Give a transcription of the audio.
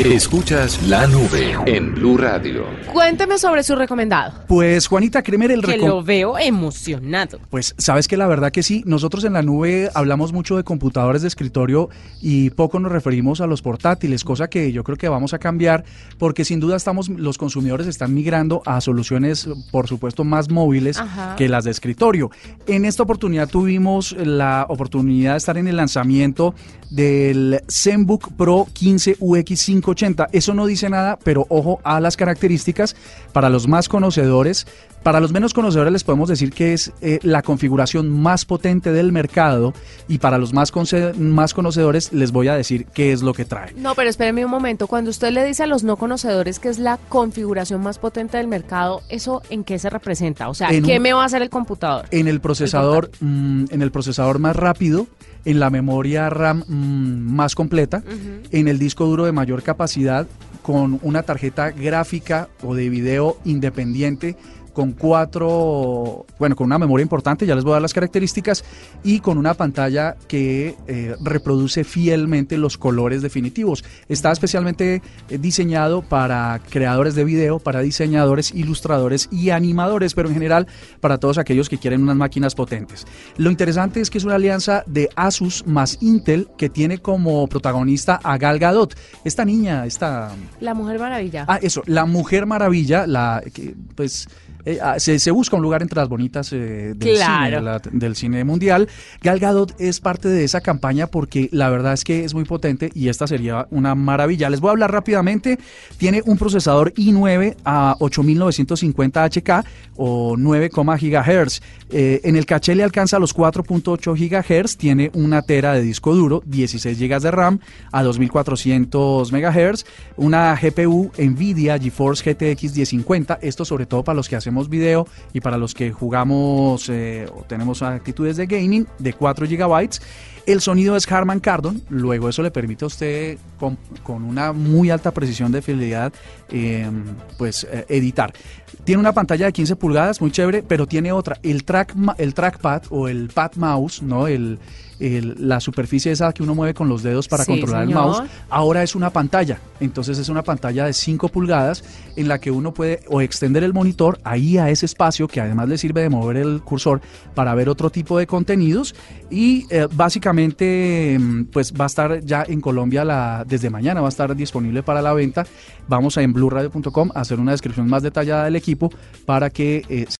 Escuchas la nube en Blue Radio. Cuénteme sobre su recomendado. Pues Juanita Kremer, el Que recom- lo veo emocionado. Pues sabes que la verdad que sí, nosotros en la nube hablamos mucho de computadores de escritorio y poco nos referimos a los portátiles, cosa que yo creo que vamos a cambiar porque sin duda estamos los consumidores están migrando a soluciones por supuesto más móviles Ajá. que las de escritorio. En esta oportunidad tuvimos la oportunidad de estar en el lanzamiento del ZenBook Pro 15 UX580. Eso no dice nada, pero ojo a las características para los más conocedores. Para los menos conocedores les podemos decir que es eh, la configuración más potente del mercado y para los más, más conocedores les voy a decir qué es lo que trae. No, pero espéreme un momento. Cuando usted le dice a los no conocedores que es la configuración más potente del mercado, ¿eso en qué se representa? O sea, En ¿qué un- me va a hacer el computador? En el procesador, mm, en el procesador más rápido, en la memoria RAM mm, más completa, en el disco duro de mayor capacidad, con una tarjeta gráfica o de video independiente con cuatro, bueno, con una memoria importante, ya les voy a dar las características, y con una pantalla que eh, reproduce fielmente los colores definitivos. Está especialmente eh, diseñado para creadores de video, para diseñadores, ilustradores y animadores, pero en general para todos aquellos que quieren unas máquinas potentes. Lo interesante es que es una alianza de Asus más Intel que tiene como protagonista a Gal Gadot. Esta niña, esta La Mujer Maravilla. Ah, eso, la Mujer Maravilla, la que pues eh, ah, se, se busca un lugar entre las bonitas eh, del, Claro. cine, la- del cine mundial. Gal Gadot es parte de esa campaña porque la verdad es que es muy potente y esta sería una maravilla. Les voy a hablar rápidamente. Tiene un procesador i9 a 8950 HK o 9, GHz. Eh, en el caché le alcanza los 4.8 GHz. Tiene una tera de disco duro, 16 GB de RAM a 2400 MHz. Una GPU Nvidia GeForce GTX 1050. Esto sobre todo para los que hacemos y para los que jugamos eh, o tenemos actitudes de gaming de 4 GB. El sonido es Harman Kardon, luego eso le permite a usted con, con una muy alta precisión de fidelidad eh, pues eh, editar. Tiene una pantalla de 15 pulgadas, muy chévere, pero tiene otra, el, track, el trackpad o el pad mouse, ¿no? El, el- la superficie esa que uno mueve con los dedos para Sí, controlar el mouse, ahora es una pantalla. Entonces es una pantalla de 5 pulgadas en la que uno puede o extender el monitor ahí a ese espacio que además le sirve de mover el cursor para ver otro tipo de contenidos y eh, básicamente mm, pues va a estar ya en Colombia desde mañana va a estar disponible para la venta. Vamos a en blueradio.com a hacer una descripción más detallada del equipo para que eh,